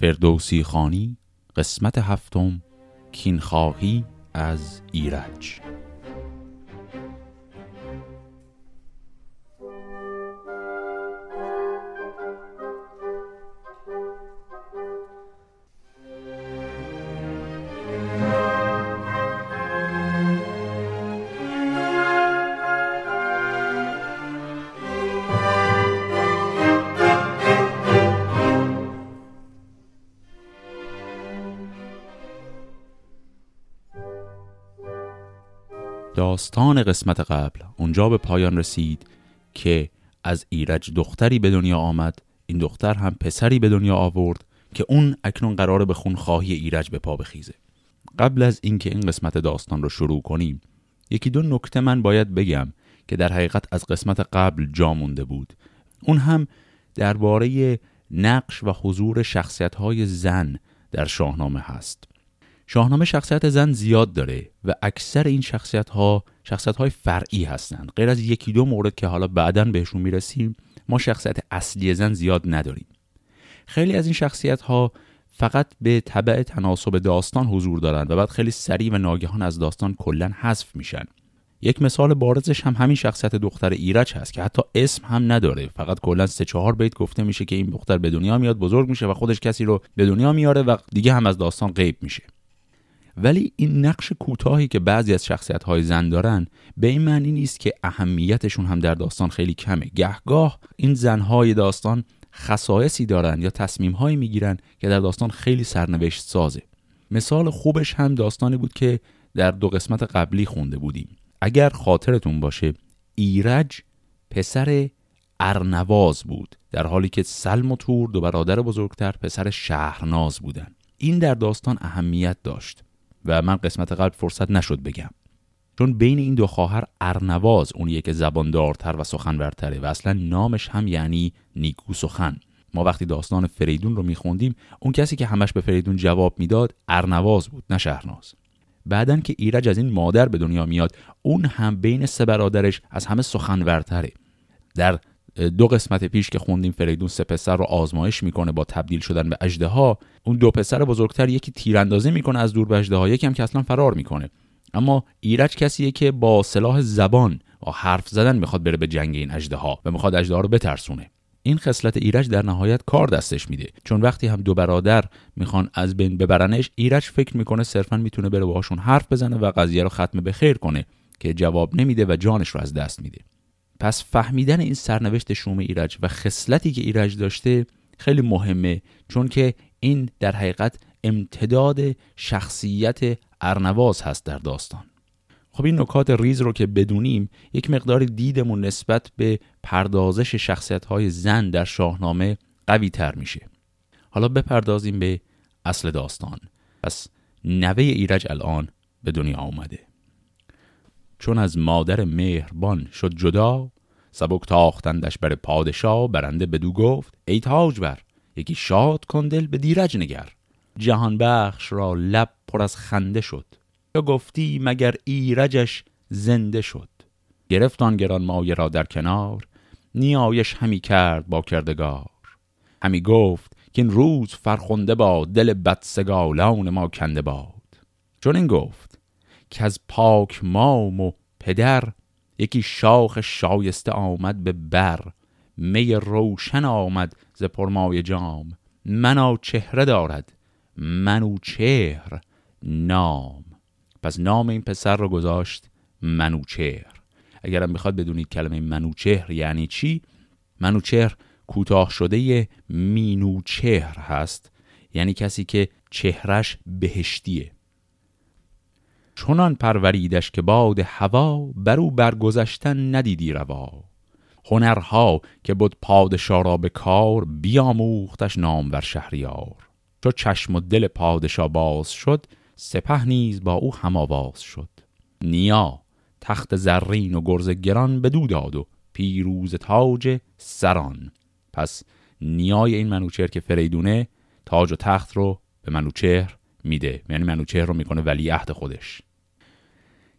فردوسی خانی قسمت هفتم کینخواهی از ایرج. داستان قسمت قبل اونجا به پایان رسید که از ایرج دختری به دنیا آمد. این دختر هم پسری به دنیا آورد که اون اکنون قراره به خونخواهی ایرج به پا بخیزه. قبل از اینکه این قسمت داستان رو شروع کنیم یکی دو نکته من باید بگم که در حقیقت از قسمت قبل جا مونده بود. اون هم درباره نقش و حضور شخصیت های زن در شاهنامه هست. شاهنامه شخصیت زن زیاد داره و اکثر این شخصیت ها شخصیت های فرعی هستند. غیر از یکی دو مورد که حالا بعدا بهشون می‌رسیم ما شخصیت اصلی زن زیاد نداریم. خیلی از این شخصیت ها فقط به طبع تناسب داستان حضور دارند و بعد خیلی سریع و ناگهان از داستان کلا حذف میشن. یک مثال بارزش هم همین شخصیت دختر ایرج هست که حتی اسم هم نداره. فقط کلا سه چهار بیت گفته میشه که این دختر به دنیا میاد بزرگ میشه و خودش کسی رو به دنیا میاره و دیگه هم از داستان غیب میشه. ولی این نقش کوتاهی که بعضی از شخصیت های زن دارن به این معنی نیست که اهمیتشون هم در داستان خیلی کمه. گهگاه این زنهای داستان خصایصی دارن یا تصمیم هایی می‌گیرن که در داستان خیلی سرنوشت سازه. مثال خوبش هم داستانی بود که در دو قسمت قبلی خونده بودیم. اگر خاطرتون باشه ایرج پسر ارنواز بود در حالی که سلم و تور دو برادر بزرگتر پسر شهرناز بودن. این در داستان اهمیت داشت. و من قسمت قبل فرصت نشد بگم. چون بین این دو خواهر ارنواز اونیه که زباندارتر و سخنورتره و اصلا نامش هم یعنی نیکو سخن. ما وقتی داستان فریدون رو میخوندیم اون کسی که همش به فریدون جواب می‌داد ارنواز بود نه شهرناز. بعدن که ایرج از این مادر به دنیا میاد اون هم بین سه برادرش از همه سخنورتره. در دو قسمت پیش که خوندیم فریدون سه پسر رو آزمایش می‌کنه با تبدیل شدن به اجده ها اون دو پسر بزرگتر یکی تیراندازی می‌کنه از دور به اجده ها یکی هم که اصلا فرار می‌کنه. اما ایرج کسیه که با سلاح زبان و حرف زدن می‌خواد بره به جنگ این اجده ها و می‌خواد اجده ها رو بترسونه. این خصلت ایرج در نهایت کار دستش میده. چون وقتی هم دو برادر می‌خوان از بین ببرنش ایرج فکر می‌کنه صرفا می‌تونه بره باهاشون حرف بزنه و قضیه رو ختم به خیر کنه که جواب نمیده و جانش رو از دست میده. پس فهمیدن این سرنوشت شوم ایرج و خصلتی که ایرج داشته خیلی مهمه چون که این در حقیقت امتداد شخصیت ارنواز هست در داستان. خب این نکات ریز رو که بدونیم یک مقدار دیدمون نسبت به پردازش شخصیت های زن در شاهنامه قوی تر میشه. حالا بپردازیم به اصل داستان. پس نوه ایرج الان به دنیا آمده چون از مادر مهربان شد جدا سبک تاختندش بر پادشاه برنده بدو گفت ای تاج بر یکی شاد کن دل به دیرج نگر. جهان بخش را لب پر از خنده شد. یا گفتی مگر ایرجش زنده شد. گرفتان گران مایه را در کنار نیایش همی کرد با کردگار. همی گفت که این روز فرخنده با دل بدسگالان ما کنده باد. چون این گفت که از پاک مام و پدر یکی شاخ شایسته آمد به بر. می روشن آمد ز پرمای جام. منا چهره دارد منو چهر نام. پس نام این پسر رو گذاشت منوچهر اگرم می‌خواد بدونید کلمه منوچهر یعنی چی منوچهر کوتاه شده مینوچهر هست. یعنی کسی که چهرش بهشتیه. چنان پروریدش که باد هوا برو برگذشتن ندیدی روا. هنرها که بود پادشاه را به کار بیاموختش نامور شهریار. چو چشم و دل پادشاه باز شد سپه نیز با او هم آواز شد. نیا تخت زرین و گرز گران بدو داد و پیروز تاج سران. پس نیای این منوچهر که فریدونه تاج و تخت رو به منوچهر میده. یعنی منوچهر رو می‌کنه ولی عهد خودش.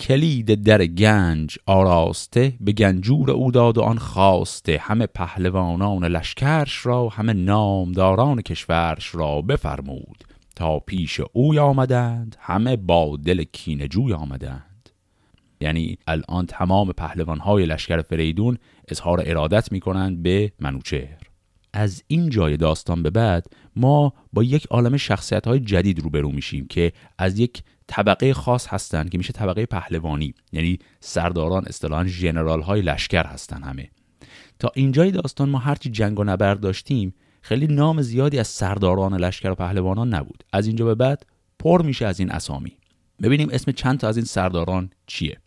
کلید در گنج آراسته به گنجور او داد و آن خواسته همه پهلوانان لشکرش را همه نامداران کشورش را بفرمود. تا پیش اوی آمدند همه با دل کینجوی آمدند. یعنی الان تمام پهلوانهای لشکر فریدون اظهار ارادت می‌کنند به منوچهر. از این جای داستان به بعد ما با یک عالم شخصیت های جدید روبرو میشیم که از یک طبقه خاص هستند که میشه طبقه پهلوانی یعنی سرداران اصطلاحا ژنرال های لشکر هستن همه. تا اینجای داستان ما هرچی جنگ و نبرد داشتیم خیلی نام زیادی از سرداران لشکر و پهلوانان نبود. از اینجا به بعد پر میشه از این اسامی. ببینیم اسم چند تا از این سرداران چیه.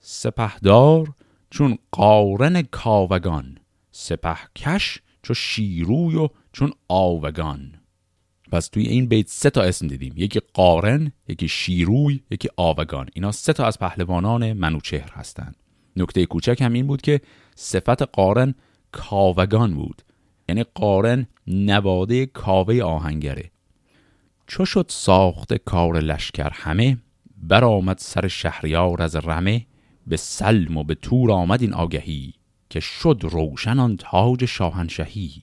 سپهدار چون قارن کاوگان سپهکش چو شیروی و چون آوگان. پس توی این بیت سه تا اسم دیدیم. یکی قارن یکی شیروی یکی آوگان. اینا سه تا از پهلوانان منوچهر هستند. نکته کوچک هم این بود که صفت قارن کاوگان بود. یعنی قارن نواده کاوه آهنگره. چو شد ساخت کار لشکر همه برآمد سر شهریار از رمه به سلم و به تور آمد این آگهی که شد روشن آن تاج شاهنشهی.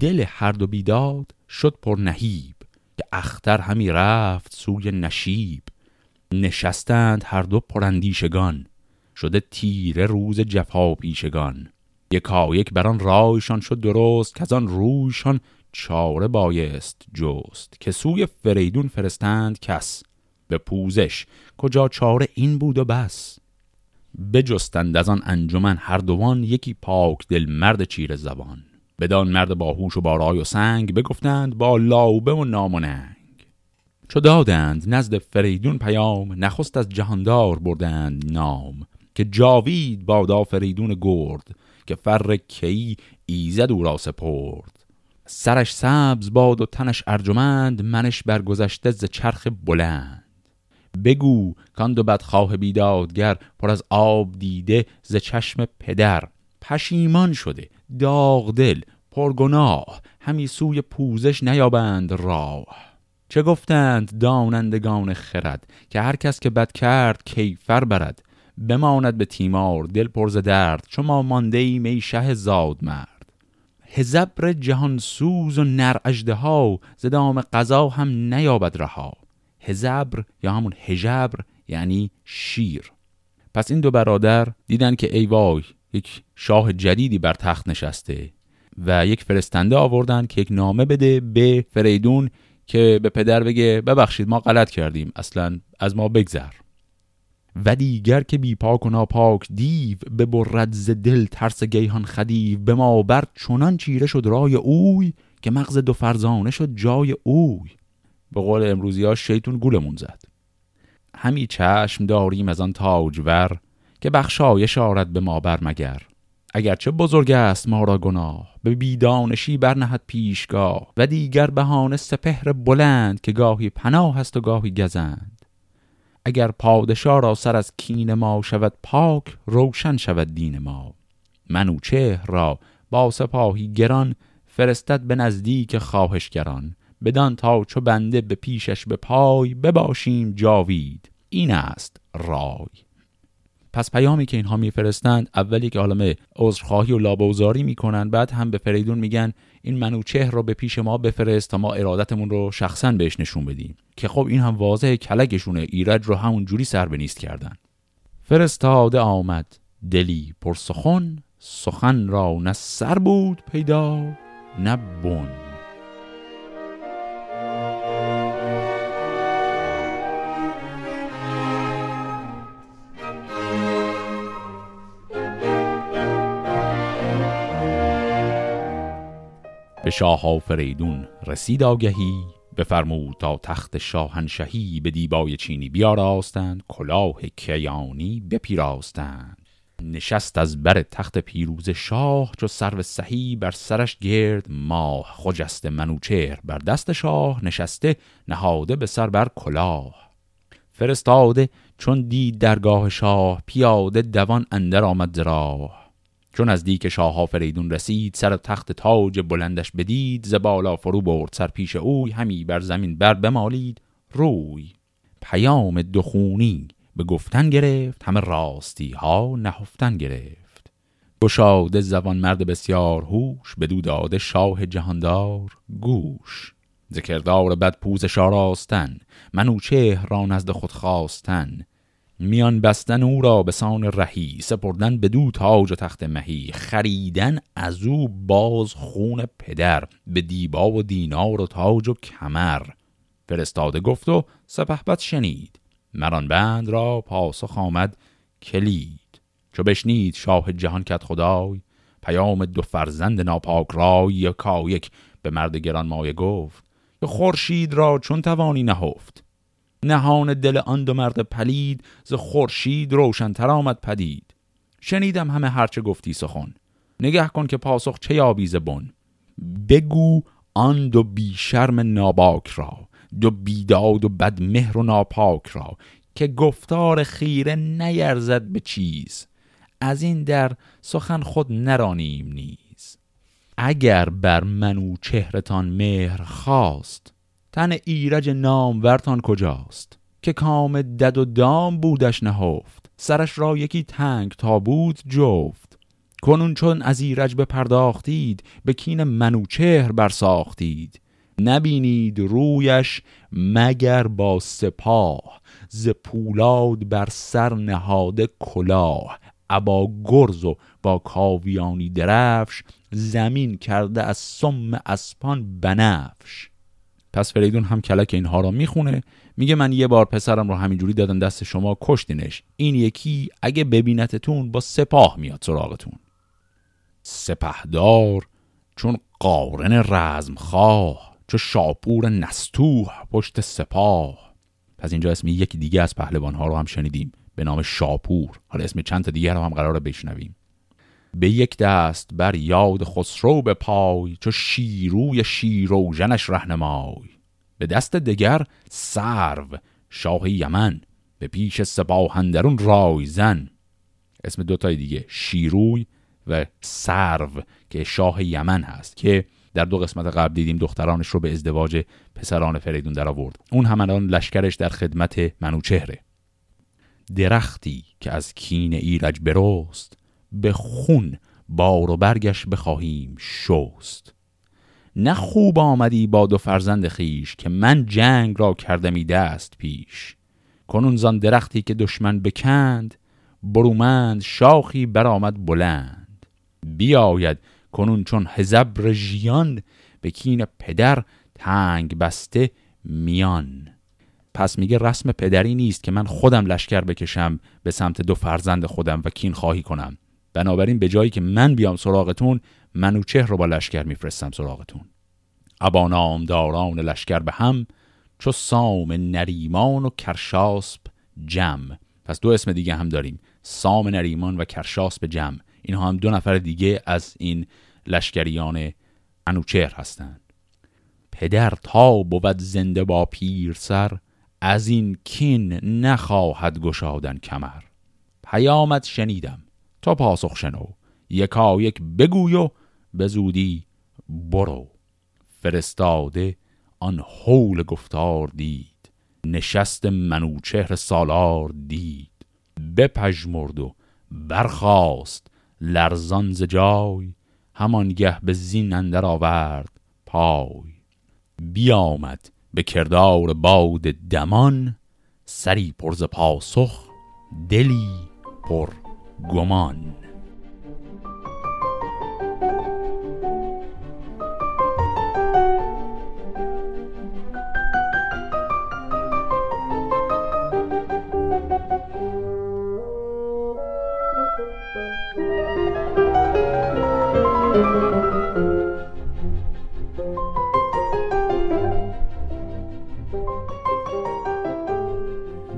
دل هر دو بیداد شد پر نهیب که اختر همی رفت سوی نشیب. نشستند هر دو پرندیشگان شده تیره روز جفا پیشگان. یکا یک بران رایشان شد درست که از آن رویشان چاره بایست جست. که سوی فریدون فرستند کس. به پوزش. کجا چاره این بود و بس؟ بجستند از آن انجمن هر دوان یکی پاک دل مرد چیر زبان. بدان مرد باهوش و بارای و سنگ بگفتند با لاوبه و نام و ننگ. چو دادند نزد فریدون پیام نخست از جهاندار بردند نام که جاوید بادا فریدون گرد که فر کی ایزد او را سپرد. سرش سبز باد و تنش ارجمند منش برگذشته ز چرخ بلند. بگو کان دو بدخواه بیدادگر پر از آب دیده ز چشم پدر. پشیمان شده داغ دل پرگناه همی سوی پوزش نیابند راه. چه گفتند دانندگان خرد که هر کس که بد کرد کیفر برد بماند به تیمار دل پرز درد چون ما مانده ای شه زاد مرد. هزبر جهان سوز و نر اجده ها زدام قضا هم نیابد رها. هزبر یا همون هجبر یعنی شیر. پس این دو برادر دیدن که ای وای یک شاه جدیدی بر تخت نشسته و یک فرستنده آوردن که یک نامه بده به فریدون که به پدر بگه ببخشید ما غلط کردیم اصلا از ما بگذر. و دیگر که بی پاک و ناپاک دیو به برد ز دل ترس گیهان خدیو به ما بر چنان چیره شد رای اوی که مغز دو فرزانه شد جای اوی. به قول امروزی ها شیطون گولمون زد. همی چشم داریم از آن تاجور که بخشایش آرد به ما بر مگر. اگرچه بزرگ است ما را گناه به بیدانشی برنهد پیشگاه و دیگر بهانه سپهر بلند که گاهی پناه است و گاهی گزند. اگر پادشاه را سر از کین ما شود پاک روشن شود دین ما. منوچهر را با سپاهی گران فرستد به نزدیک خواهشگران. بدان تا چو بنده به پیشش به پای بباشیم جاوید. این است رای. پس پیامی که اینها میفرستند اولی که عالم عذرخواهی و لابوزاری می‌کنن بعد هم به فریدون میگن این منوچهر رو به پیش ما بفرست تا ما ارادتمون رو شخصا بهش نشون بدیم. که خب این هم واضح کلکشونه ایرج رو همون جوری سر به نیست کردن. فرستاده آمد دلی پر سخن را نه سر بود پیدا نه بن. به شاه آفریدون رسید آگهی بفرمود تا تخت شاهنشهی به دیبای چینی بیاراستند کلاه کیانی بپیراستند. نشست از بر تخت پیروز شاه چو سرو سهی بر سرش گرد ماه. خجست منوچهر بر دست شاه نشسته نهاده به سر بر کلاه. فرستاده چون دید درگاه شاه پیاده دوان اندر آمد راه. چون از دیک شاه فریدون رسید سر تخت تاج بلندش بدید ز بالا فرو برد سر پیش اوی همی بر زمین بر بمالید. روی پیام دخونی به گفتن گرفت همه راستی ها نهفتن گرفت. گشاده زبان مرد بسیار هوش بدو داده شاه جهاندار گوش. ذکردار بد پوزش آراستن منوچهر را نزد خود خواستن. میان بستن او را به سان رهی سپردن به دو تاج و تخت مهی خریدن از او باز خون پدر به دیبا و دینار و تاج و کمر. فرستاده گفت و سپهبد شنید. مران بند را پاسخ آمد کلید. چو بشنید شاه جهان کت خدای پیام دو فرزند ناپاک رای یا کایک به مرد گران مایه گفت خورشید را چون توانی نهفت. نهان دل آن دو مرد پلید ز خورشید روشنتر آمد پدید. شنیدم همه هرچه گفتی سخن. نگه کن که پاسخ چه یابی ز بن. بگو آن دو بی شرم ناباک را دو بیداد و بد مهر و ناپاک را که گفتار خیره نیرزد به چیز. از این در سخن خود نرانیم نیز. اگر بر منو چهرتان مهر خواست تن ایرج ورتان کجاست؟ که کام دد و دام بودش نهفت سرش را یکی تنگ تا بود جفت. کنون چون از ایرج بپرداختید به کین منوچهر برساختید. نبینید رویش مگر با سپاه ز پولاد بر سر نهاده کلاه. ابا گرز و با کاویانی درفش زمین کرده از سم اسپان بنفش. پس فریدون هم کلک اینها را می‌خونه. میگه من یه بار پسرم رو همینجوری دادم دست شما کشتینش. این یکی اگه ببینتتون با سپاه میاد سراغتون. سپهدار چون قارن رزم خواه چو شاپور نستوه پشت سپاه. پس اینجا اسم یکی دیگه از پهلوان ها رو هم شنیدیم به نام شاپور. حالا اسم چند تا دیگه رو هم قرار بشنویم. به یک دست بر یاد خسرو به پای چو شیروی شیروژنش رهنمای. به دست دگر سرو شاه یمن به پیش سپاهندرون رایزن اسم دوتای دیگه شیروی و سرو که شاه یمن هست که در دو قسمت قبل دیدیم دخترانش رو به ازدواج پسران فریدون در آورد. اون همانان لشکرش در خدمت منوچهره. درختی که از کین ایرج برست به خون بار و برگش بخواهیم شست. نه خوب آمدی با دو فرزند خیش که من جنگ را کردمی دست پیش. کنون زان درختی که دشمن بکند برومند شاخی برآمد بلند. بیاید کنون چون هزبر ژیان به کین پدر تنگ بسته میان. پس میگه رسم پدری نیست که من خودم لشکر بکشم به سمت دو فرزند خودم و کین خواهی کنم. بنابراین به جایی که من بیام سراغتون منوچه رو با لشکر میفرستم سراغتون. ابا نامداران لشکر به هم چو سام نریمان و کرشاسب جم. پس دو اسم دیگه هم داریم سام نریمان و کرشاسب جم. اینها هم دو نفر دیگه از این لشکریان منوچهر هستند. پدر تا بود زنده با پیر سر از این کین نخواهد گشادن کمر. پیامت شنیدم. تا پاسخ شنو. یکا یک بگوی و به زودی برو. فرستاده آن حول گفتار دید. نشست منوچهر سالار دید. بپژمرد و برخاست لرزان ز جای. همانگه به زین اندر آورد پای. بیامد به کردار باد دمان. سری پرز پاسخ دلی پر گمان.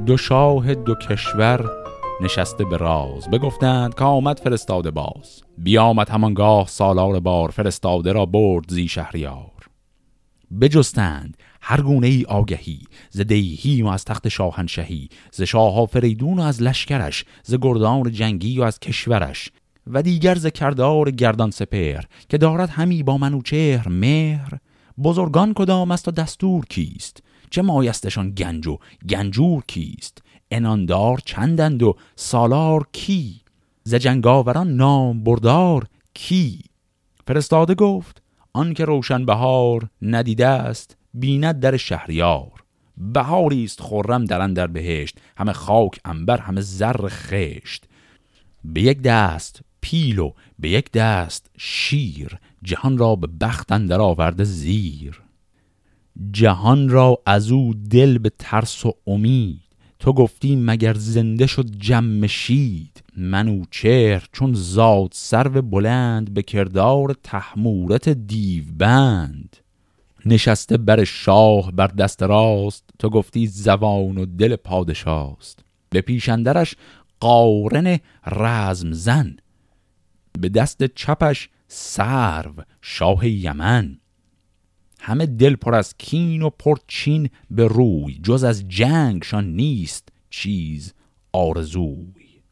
دو شاه دو کشور نشسته به راز. بگفتند که آمد فرستاده باز. بیامد همانگاه سالار بار فرستاده را برد زی شهریار. بجستند هر گونه ای آگهی ز دیهی و از تخت شاهنشهی ز شاه فریدون و از لشکرش ز گردان جنگی و از کشورش و دیگر ز کردار گردان سپر که دارد همی با منوچهر مهر. بزرگان کدام است و دستور کیست؟ چه مایستشان گنج و گنجور کیست؟ اناندار چندند و سالار کی؟ ز جنگاوران نام بردار کی؟ فرستاده گفت آن که روشن بهار ندیده است بیند در شهریار. بهاری است خرم در اندر بهشت همه خاک انبر همه زر خشت. به یک دست پیل و به یک دست شیر جهان را به بخت اندر آورده زیر. جهان را از او دل به ترس و امید. تو گفتی مگر زنده شد جمشید منو چهر چون زاد سرو بلند به کردار تحمورت دیو بند. نشسته بر شاه بر دست راست تو گفتی زبان و دل پادشاست. به پیشندرش قارن رزم زن. به دست چپش سرو شاه یمن. همه دل پر از کین و پر چین به روی جز از جنگشان نیست چیز آرزوی.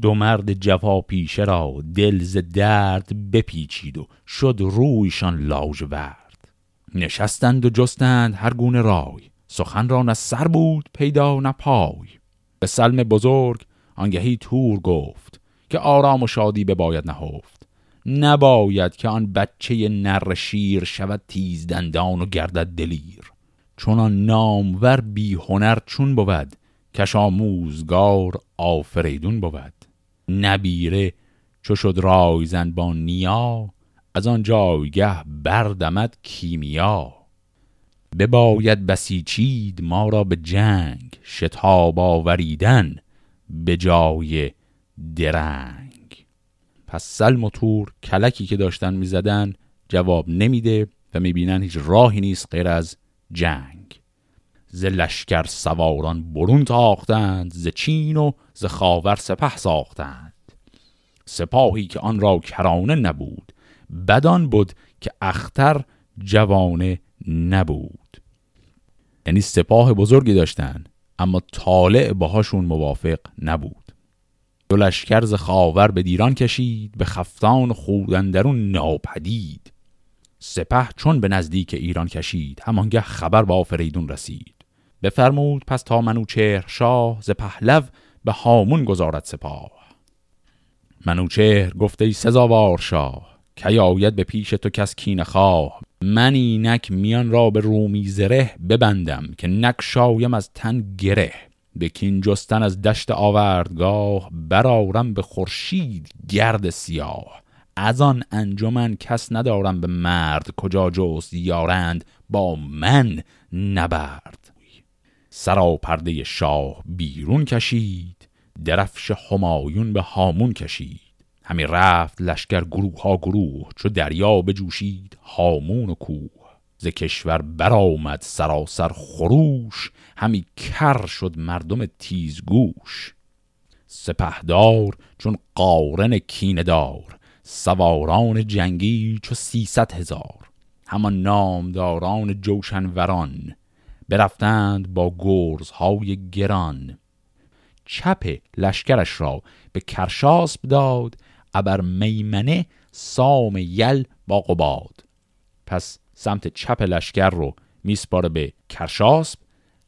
دو مرد جفا پیشه را دل ز درد بپیچید و شد رویشان لاژورد. نشستند و جستند هر گونه رای. سخن را نه سر بود پیدا نه پای. به سلم بزرگ آنگهی تور گفت که آرام و شادی به باید نهفت. نباید که آن بچه نر شیر شود تیز دندان و گردد دلیر. چون آن نامور بی هنر چون بود کش آموزگار آفریدون بود. نبیره چو شد رایزن با نیا از آن جایگه بردمد کیمیا. بباید بسیچید ما را به جنگ شتاب آوریدن به جای درنگ. پس سلم و تور کلکی که داشتن می‌زدن جواب نمیده و می‌بینن هیچ راهی نیست غیر از جنگ. ز لشکر سواران برون تاختند ز چین و ز خاور سپه ساختند. سپاهی که آن را کرانه نبود بدان بود که اختر جوانه نبود. یعنی سپاه بزرگی داشتن اما طالع باهاشون موافق نبود. دو لشکر ز خاور به دیران کشید به خفتان خودندرون ناپدید. سپه چون به نزدیک ایران کشید همانگه خبر با آفریدون رسید. بفرمود پس تا منوچهر شاه ز پهلو به هامون گذارد سپاه. منوچهر گفته ای سزاوار شاه کی آید به پیش تو کس کین خواه؟ من اینک میان را به رومی زره ببندم که نک شایم از تن گره. به کین جستن از دشت آوردگاه برارم به خورشید گرد سیاه. از آن انجمن کس ندارم به مرد کجا جست یارند با من نبرد. سرا پرده شاه بیرون کشید درفش همایون به هامون کشید. همی رفت لشکر گروه ها گروه چو دریا بجوشید هامون و کوه. ز کشور برآمد سراسر خروش همی کر شد مردم تیزگوش. سپهدار چون قارن کیندار سواران جنگی چو سیصد هزار. همان نامداران جوشنوران برفتند با گرزهای گران. چپ لشکرش را به کرشاسب داد ابر میمنه سام یل با قباد. پس سمت چپ لشکر رو میسپاره به کرشاسب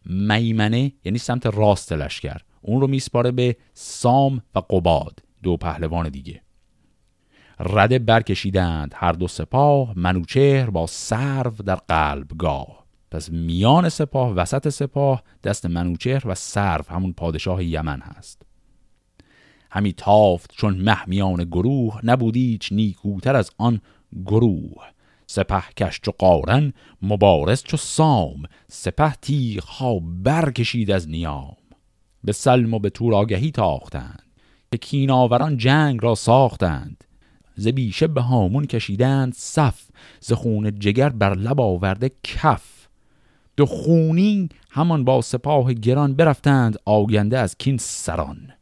میمنه یعنی سمت راست لشکر. اون رو میسپاره به سام و قباد دو پهلوان دیگه. رده برکشیدند هر دو سپاه منوچهر با سرو در قلبگاه. پس میان سپاه وسط سپاه دست منوچهر و سرو همون پادشاه یمن هست. همی تافت چون محمیان گروه نبودیچ نیکوتر از آن گروه. سپه کش چو قارن مبارز چو سام سپه تیغ ها برکشید از نیام. به سلم و به تور آگهی تاختند که کیناوران جنگ را ساختند. ز بیشه به هامون کشیدند صف ز خون جگر بر لب آورده کف. دو خونی همان با سپاه گران برفتند آگنده از کین سران.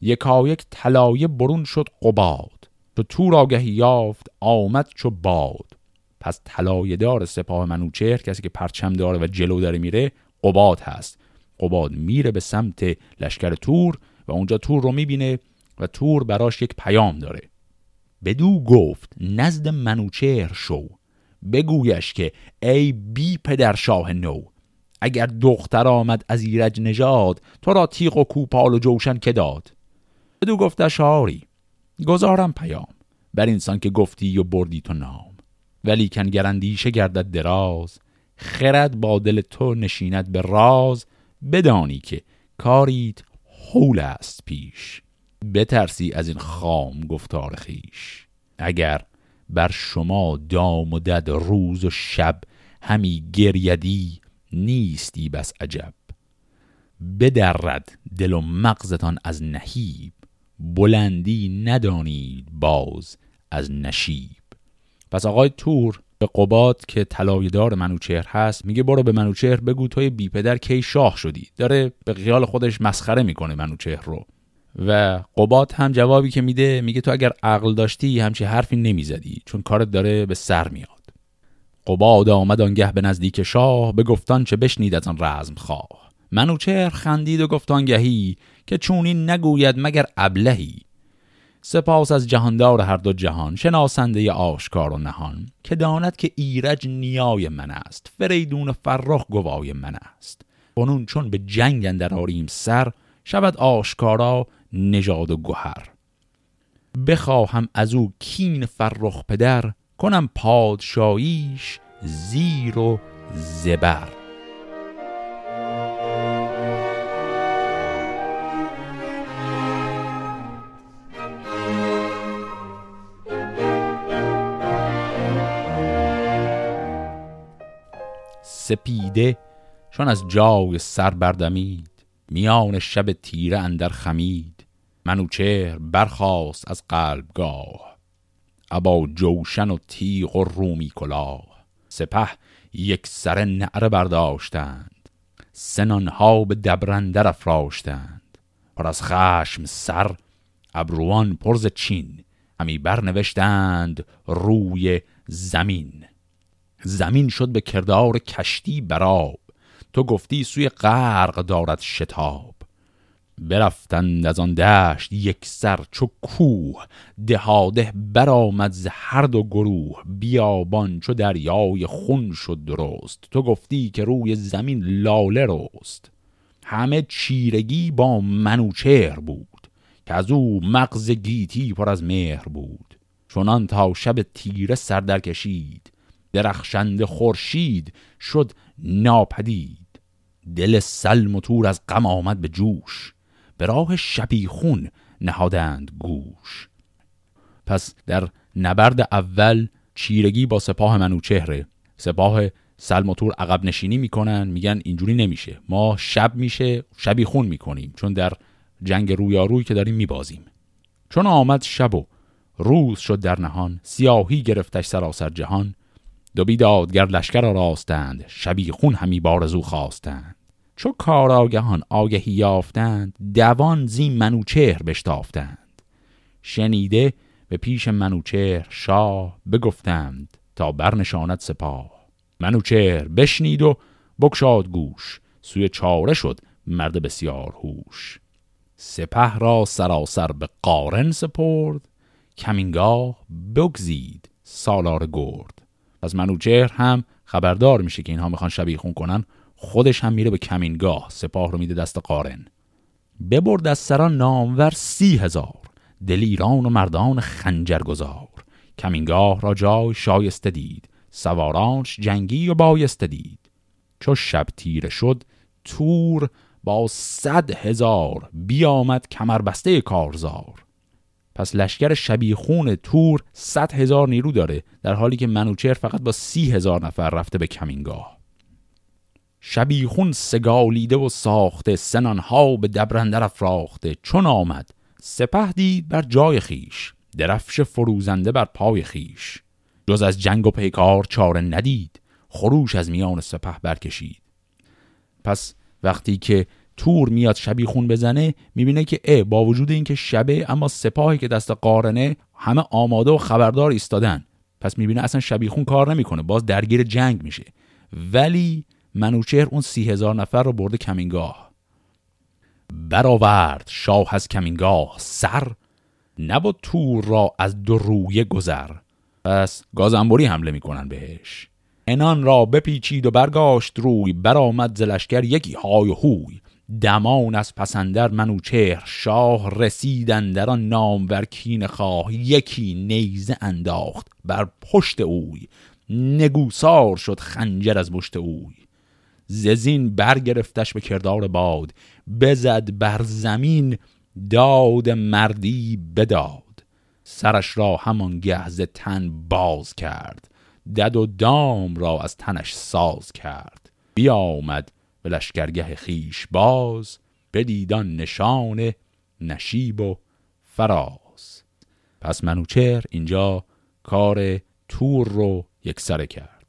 یکایک طلایه برون شد قباد تو تور آگهی یافت آمد چو باد. پس طلایه دار سپاه منوچهر کسی که پرچم داره و جلو داره میره قباد هست. قباد میره به سمت لشکر تور و اونجا تور رو می‌بینه و تور براش یک پیام داره. بدو گفت نزد منوچهر شو. بگویش که ای بی پدر شاه نو اگر دختر آمد از ایرج نژاد تو را تیغ و کوپال و جوشن که داد؟ بدو گفته شاری گذارم پیام. بر اینسان که گفتی و بردی تو نام. ولی کن گرندیشه گردد دراز خرد با دل تو نشیند به راز بدانی که کاریت حول است پیش. بترسی از این خام گفتار خیش اگر بر شما دام و دد روز و شب همی گریدی نیستی بس عجب. بدرد دل و مغزتان از نهیب بلندی ندانید باز از نشیب. پس آقای تور به قباد که طلایه‌دار منوچهر هست میگه برو به منوچهر بگو توی بی پدر کی شاه شدی. داره به خیال خودش مسخره می‌کنه منوچهر رو. و قباد هم جوابی که میده میگه تو اگر عقل داشتی همچی حرفی نمی‌زدی چون کارت داره به سر میاد. قباد آمد آنگه به نزدیک شاه به گفتان چه بشنید از آن رزم خواه منوچهر خندید و گفتان گهی که چونین نگوید مگر ابلهی. سپاس از جهاندار هر دو جهان شناسنده آشکار و نهان که داند که ایرج نیای من است فریدون فرخ گوای من است. کنون چون به جنگ اندر آریم سر شود آشکارا نژاد و گوهر بخواهم از او کین فرخ پدر کنم پادشاهیش زیر و زبر. سپیده چون از جای سر بردمید میان شب تیره اندر خمید. منوچهر برخاست از قلبگاه ابا جوشن و تیغ و رومی کلاه. سپه یک سر نعره برداشتند سنانها به دبرندر افراشتند. پر از خشم سر ابروان پرز چین همی برنوشتند روی زمین. زمین شد به کردار کشتی براب تو گفتی سوی غرق دارد شتاب. برفتند از آن دشت یک سر چو کوه. دهاده برآمد ز هر دو گروه. بیابان چو دریای خون شد درست. تو گفتی که روی زمین لاله رست. همه چیرگی با منوچهر بود که از او مغز گیتی پر از مهر بود. چونان تا شب تیره سر در کشید درخشند خورشید شد ناپدید. دل سلم و تور از غم آمد به جوش. به راه شبیخون نهادند گوش. پس در نبرد اول چیرگی با سپاه منوچهره سپاه سلم و تور عقب نشینی می‌کنن میگن اینجوری نمیشه. ما شب میشه شبیخون می‌کنیم. چون در جنگ رویاروی که داریم میبازیم. چون آمد شب و روز شد در نهان سیاهی گرفتش سراسر جهان. دو بیدادگر لشکر را راستند شبی خون همی بارزو خواستند. چو کاراگهان آگهی یافتند دوان زی منوچهر بشتافتند. شنیده به پیش منوچهر شاه بگفتند تا برنشاند سپاه. منوچهر بشنید و بکشاد گوش سوی چاره شد مرد بسیار هوش. سپه را سراسر به قارن سپرد کمینگاه بگزید سالار گرد. پس منوچهر هم خبردار میشه که اینها می‌خوان شبیخون کنن. خودش هم میره به کمینگاه. سپاه رو میده دست قارن. ببرد از سران نامور سی هزار. دلیران و مردان خنجر گذار کمینگاه را جای شایسته دید. سوارانش جنگی و بایسته دید. چو شب تیره شد تور با صد هزار بیامد کمربسته کارزار. پس لشکر شبیخون تور 100 هزار نیرو داره در حالی که منوچهر فقط با سی هزار نفر رفته به کمینگاه. شبیخون سگالیده و ساخته سنانها به دبرندر افراخته چون آمد سپه دید بر جای خیش درفش فروزنده بر پای خیش. جز از جنگ و پیکار چاره ندید خروش از میان سپه برکشید. پس وقتی که تور میاد شبیخون بزنه می‌بینه که اه با وجود اینکه شبه اما سپاهی که دست قارنه همه آماده و خبردار ایستادن. پس می‌بینه اصلا شبیخون کار نمی‌کنه باز درگیر جنگ میشه. ولی منوچهر اون سی هزار نفر رو برده کمینگاه. برآورد شاه از کمینگاه سر نبود تور را از دو روی گذر. پس گازنبوری حمله می‌کنن بهش. انان را بپیچید و برگاشت روی برآمد ز لشکر یکی های و هوی. دمان از پسندر منوچهر شاه رسیدن در آن نامور کین خواه یکی نیزه انداخت بر پشت اوی نگوسار شد خنجر از مشت اوی. ززین برگرفتش به کردار باد بزد بر زمین داد مردی بداد. سرش را همان گهز تن باز کرد دد و دام را از تنش ساز کرد. بیامد به لشکرگه خیش باز بدیدان نشان نشیب و فراز. پس منوچهر اینجا کار تور رو یک سره کرد.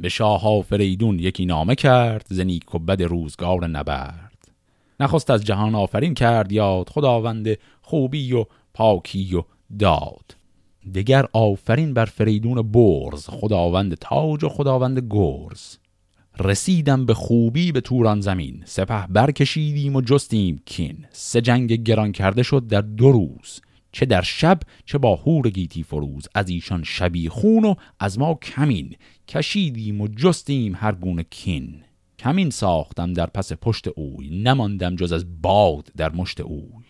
به شاه فریدون یکی نامه کرد زنیک و بد روزگار نبرد. نخست از جهان آفرین کرد یاد خداوند خوبی و پاکی و داد. دگر آفرین بر فریدون برز خداوند تاج و خداوند گرز. رسیدم به خوبی به توران زمین. سپه برکشیدیم و جستیم کین. سه جنگ گران کرده شد در دو روز. چه در شب چه با هور گیتی فروز. از ایشان شبی خون و از ما کمین. کشیدیم و جستیم هر گونه کین. کمین ساختم در پس پشت اوی. نماندم جز از باد در مشت اوی.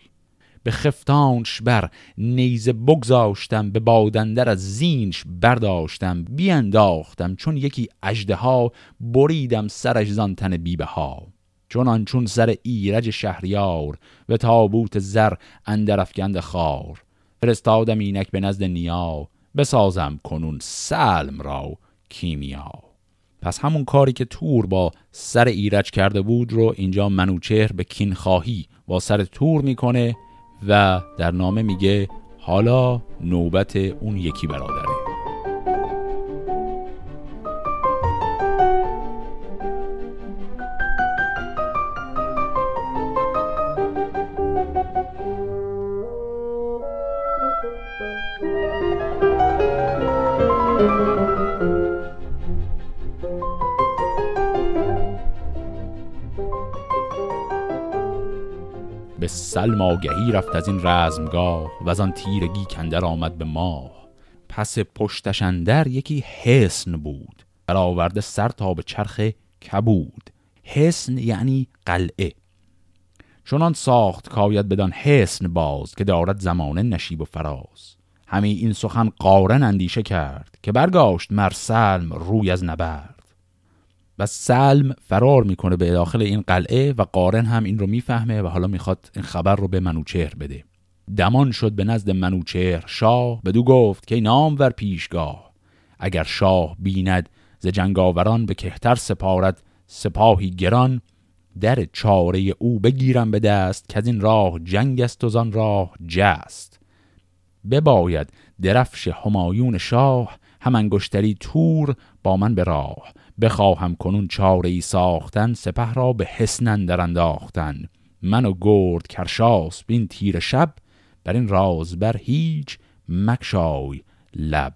به خفتانش بر نیزه بگذاشتم به بادندر از زینش برداشتم بیانداختم چون یکی اجده ها بریدم سرش زان تن بیبه ها چون چون سر ایرج شهریار و تابوت زر اندر افگند خار. فرستادم اینک به نزد نیا بسازم کنون سلم را کیمیا. پس همون کاری که تور با سر ایرج کرده بود رو اینجا منوچهر به کین خواهی با سر تور می‌کنه. و در نامه میگه حالا نوبت اون یکی برادره. به سلم آگهی رفت از این رزمگاه و از آن تیرگی کندر آمد به ماه. پس پشتش اندر یکی حسن بود برآورده سر تا به چرخ کبود. حسن یعنی قلعه. چنان ساخت کاید بدان حسن باز که دارد زمانه نشیب و فراز. همه این سخن قارن اندیشه کرد که برگاشت مر سلم روی از نبرد. و سلم فرار می‌کنه به داخل این قلعه و قارن هم این رو می‌فهمه و حالا می‌خواد این خبر رو به منوچهر بده. دمان شد به نزد منوچهر. شاه بدو گفت که نام ور پیشگاه. اگر شاه بیند ز جنگاوران به کهتر سپارد سپاهی گران در چاره او بگیرم به دست که از این راه جنگ است و زان راه جست. بباید درفش همایون شاه هم انگشتری تور با من به راه. بخواهم کنون چاره ای ساختن سپه را به حسن در انداختن. من و گرد کرشاس بین تیر شب بر این راز بر هیچ مکشای لب.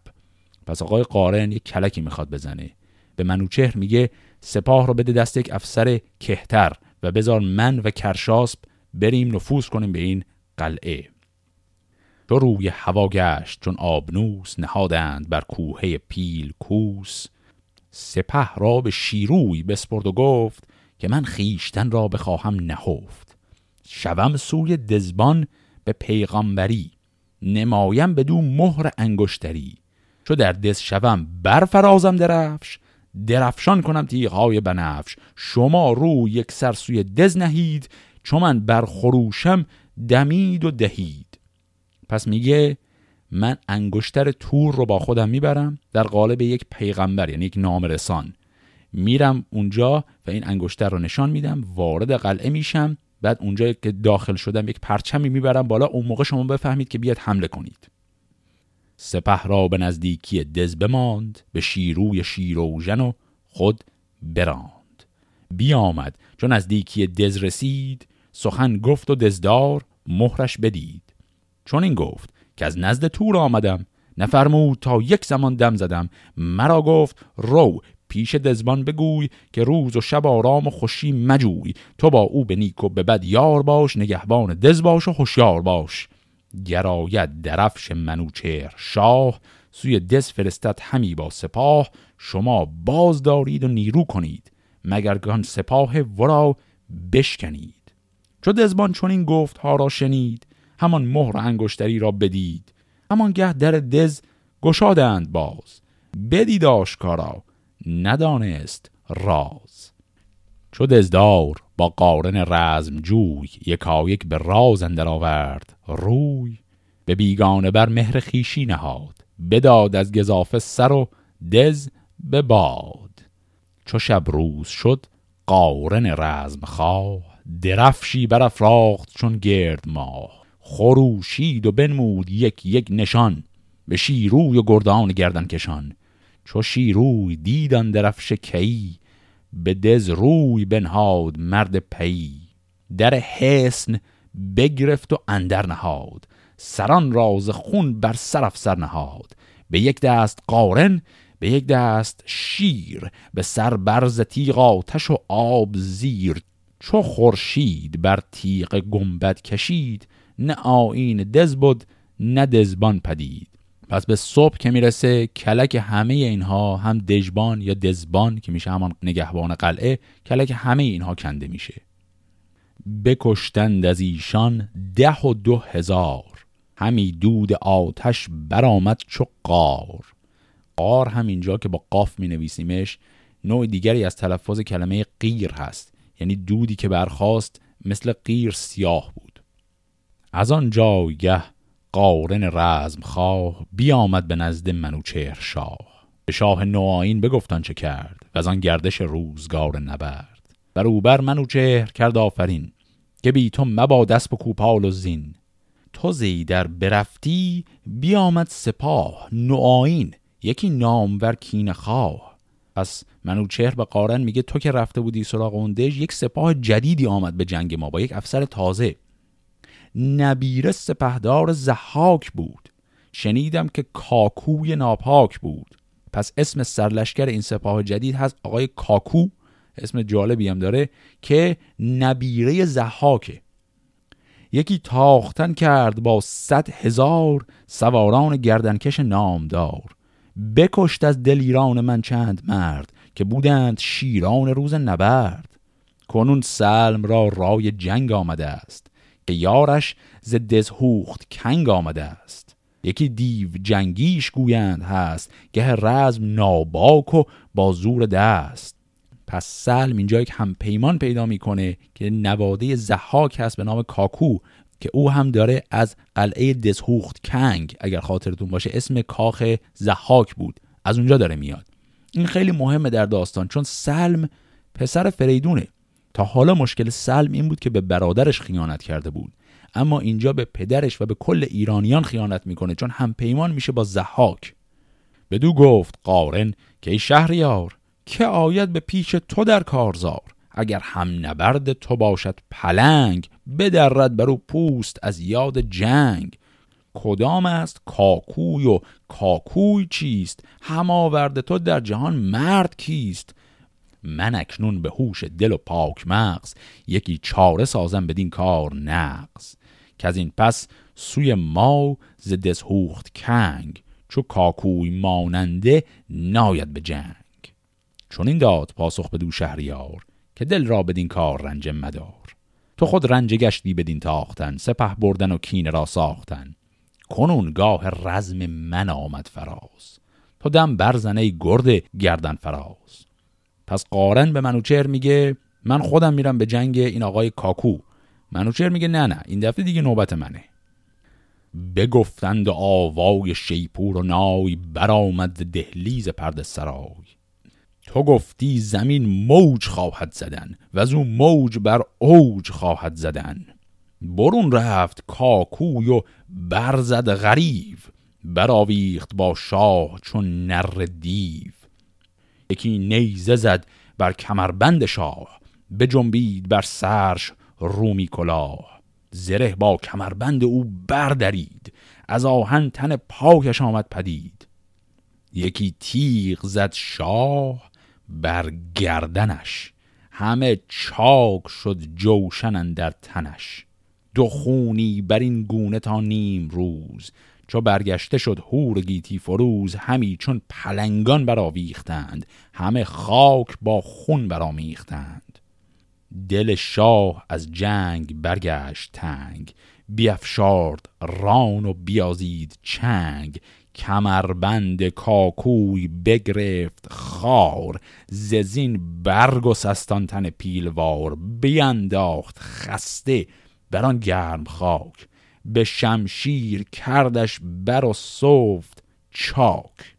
پس آقای قارن یک کلکی می‌خواد بزنه. به منوچهر میگه سپاه رو بده دست یک افسر کهتر و بذار من و کرشاسب بریم نفوذ کنیم به این قلعه. تو روی هوا گشت چون آبنوس نهادند بر کوهه پیل کوس. سپه را به شیروی بسپرد و گفت که من خیشتن را بخواهم نهفت. شوم سوی دزبان به پیغامبری نمایم بدو مهر انگشتری. چو در دز شوم برفرازم درفش درفشان کنم تیغهای بنفش. شما رو یک سر سوی دز نهید چون من بر خروشم دمید و دهید. پس میگه من انگشتر تور رو با خودم می‌برم در قالب یک پیغمبر یعنی یک نامرسان. میرم اونجا و این انگشتر رو نشان میدم وارد قلعه میشم بعد اونجا که داخل شدم یک پرچمی می‌برم بالا اون موقع شما بفهمید که بیاد حمله کنید. سپه را به نزدیکی دز بماند به شیروی شیروژن و خود براند. بیامد چون نزدیکی دز رسید سخن گفت و دزدار مهرش بدید. چون این گفت که از نزد تور آمدم. نفرمود تا یک زمان دم زدم. مرا گفت رو پیش دزبان بگوی که روز و شب آرام و خوشی مجوی. تو با او به نیک و به بد یار باش نگهبان دز باش و هوشیار باش. گراید درفش منوچهر شاه. سوی دز فرستد همی با سپاه. شما باز دارید و نیرو کنید. مگر گان سپاه ورا بشکنید. چو دزبان چون این گفت ها را شنید. همان مهر انگشتری را بدید. همان گه در دز گشادند باز. بدید آشکارا ندانست راز. چو دزدار با قارن رزم جوی یکایک به راز اندر آورد روی. به بیگانه بر مهر خیشی نهاد. بداد از گذافه سر و دز به باد. چو شب روز شد قارن رزم خواه. درفشی برافراخت چون گرد ماه خروشید و بنمود یک یک نشان به شیروی و گردان گردن کشان. چو شیروی دیدن درفش کی به دز روی بنهاد مرد پی. در حسن بگرفت و اندر نهاد سران راز خون بر سر سر نهاد. به یک دست قارن به یک دست شیر به سر برز تیغ آتش و آب زیر. چو خورشید بر تیغ گنبد کشید نه آین دز بود نه دزبان پدید. پس به صبح که می‌رسه کلک همه اینها هم دژبان یا دزبان که میشه همان نگهبان قلعه کلک همه اینها کنده میشه. بکشتند از ایشان ده و دو هزار. همی دود آتش برآمد چو قار. قار هم اینجا که با قاف می نویسیمش نوع دیگری از تلفظ کلمه قیر هست. یعنی دودی که برخواست مثل قیر سیاه بود. از آن جایگه قارن رزم خواه بیامد به نزد منوچهر شاه به شاه نوآین بگفتان چه کرد و از آن گردش روزگار نبرد. بر اوبر منوچهر کرد آفرین که بی تو مبا دست کوپال و زین. تو زیدر برفتی بیامد سپاه نوآین یکی نامور کین خواه. پس منوچهر به قارن میگه تو که رفته بودی سراغ اون یک سپاه جدیدی آمد به جنگ ما با یک افسر تازه. نبیره سپهدار زحاک بود. شنیدم که کاکوی ناپاک بود. پس اسم سرلشکر این سپاه جدید هست آقای کاکو. اسم جالبی هم داره که نبیره زحاکه یکی تاختن کرد با صد هزار سواران گردنکش نامدار. بکشت از دلیران من چند مرد که بودند شیران روز نبرد. کنون سلم را رای جنگ آمده است. که یارش ز دزهوخت کنگ آمده است. یکی دیو جنگیش گویند هست گه رزم ناباک و با زور دست. پس سلم اینجا یک هم پیمان پیدا می‌کنه که نواده زحاک هست به نام کاکو که او هم داره از قلعه دزهوخت کنگ اگر خاطرتون باشه اسم کاخ زحاک بود. از اونجا داره میاد. این خیلی مهمه در داستان چون سلم پسر فریدونه. تا حالا مشکل سلم این بود که به برادرش خیانت کرده بود. اما اینجا به پدرش و به کل ایرانیان خیانت می‌کنه چون هم پیمان میشه با زحاک بدو گفت قارن که ای شهریار که آید به پیش تو در کارزار؟ اگر هم نبرد تو باشد پلنگ بدرد بر او پوست از یاد جنگ. کدام است؟ کاکوی و کاکوی چیست؟ هم آورده تو در جهان مرد کیست؟ من اکنون به هوش دل و پاک مغز یکی چاره سازم بدین کار نقص که از این پس سوی ما ز دزهوخت کنگ چو کاکوی ماننده ناید به جنگ. چون این داد پاسخ به دو شهریار که دل را بدین کار رنج مدار. تو خود رنج گشتی بدین تاختن سپه بردن و کین را ساختن. کنون گاه رزم من آمد فراز. تو دم برزنه گرد گردن فراز. پس قارن به منوچهر میگه من خودم میرم به جنگ این آقای کاکو. منوچهر میگه نه نه این دفعه دیگه نوبت منه. بگفتند آوای شیپور و نای برآمد دهلیز پرد سرای. تو گفتی زمین موج خواهد زدن و از اون موج بر اوج خواهد زدن. برون رفت کاکوی و برزد غریو. براویخت با شاه چون نر دیو. یکی نیزه زد بر کمربند شاه جنبید بر سرش رومی کلاه. زره با کمربند او بردرید از آهن تن پاکش آمد پدید. یکی تیغ زد شاه بر گردنش همه چاک شد جوشن در تنش. دو خونی بر این گونه تا نیم روز چو برگشته شد هور گیتی فروز همی چون پلنگان برآویختند همه خاک با خون برآمیختند. دل شاه از جنگ برگشت تنگ بیافشارد ران و بیازید چنگ. کمربند کاکوی بگرفت خار ززین برگ و سستان تن پیلوار بینداخت خسته بران گرم خاک. به شمشیر کردش بر و صفت چاک.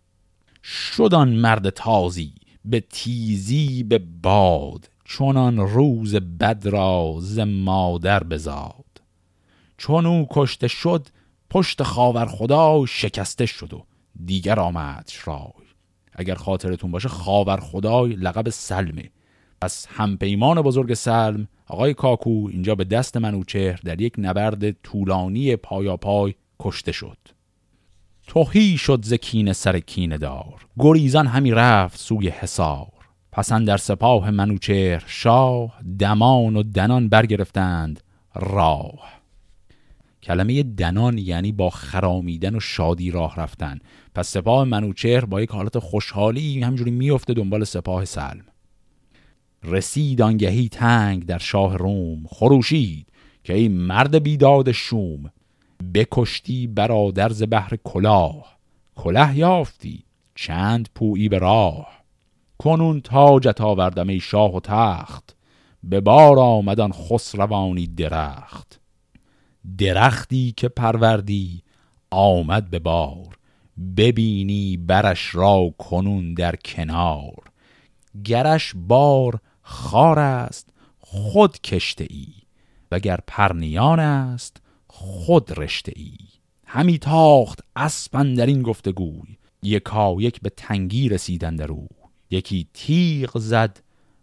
شدان مرد تازی به تیزی به باد چونان روز بد را ز مادر بزاد. چون او کشته شد پشت خاور خدا شکسته شد و دیگر آمدش رای. اگر خاطرتون باشه خاور خدای لقب سلمه. پس همپیمان بزرگ سلم آقای کاکو اینجا به دست منوچهر در یک نبرد طولانی پای کشته شد. توهی شد زکین سر کین دار. گریزان همی رفت سوی حصار. پسند در سپاه منوچهر شاه دمان و دنان برگرفتند راه. کلمه دنان یعنی با خرامیدن و شادی راه رفتن. پس سپاه منوچهر با یک حالت خوشحالی همجوری میفته دنبال سپاه سلم. رسید آنگهی تنگ در شاه روم خروشید که ای مرد بیداد شوم بکشتی برادر ز بحر کلاه کله یافتی چند پویی به راه. کنون تاجت آوردم ای شاه و تخت به بار آمدن خسروانی درخت. درختی که پروردی آمد به بار ببینی برش را کنون در کنار. گرش بار خار است خود کشته ای. وگر پرنیان است خود رشته ای. همی تاخت اسپن در این گفتگوی. یکا یک به تنگی رسیدن در او. یکی تیغ زد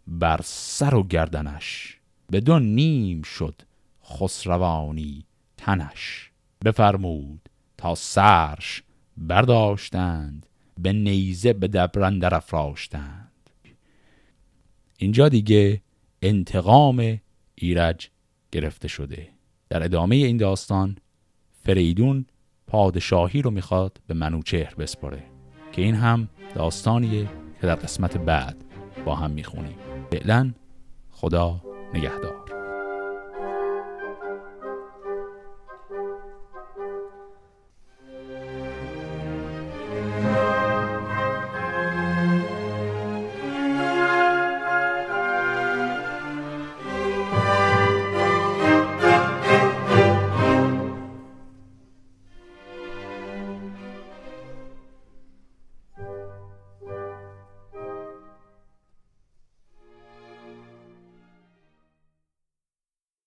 بر سر و گردنش. بدون نیم شد خسروانی تنش. بفرمود تا سرش برداشتند به نیزه به دبرندر افراشتند. اینجا دیگه انتقام ایرج گرفته شده. در ادامه این داستان فریدون پادشاهی رو می‌خواد به منوچهر بسپاره که این هم داستانیه که در قسمت بعد با هم می‌خونیم. فعلا خدا نگهدار.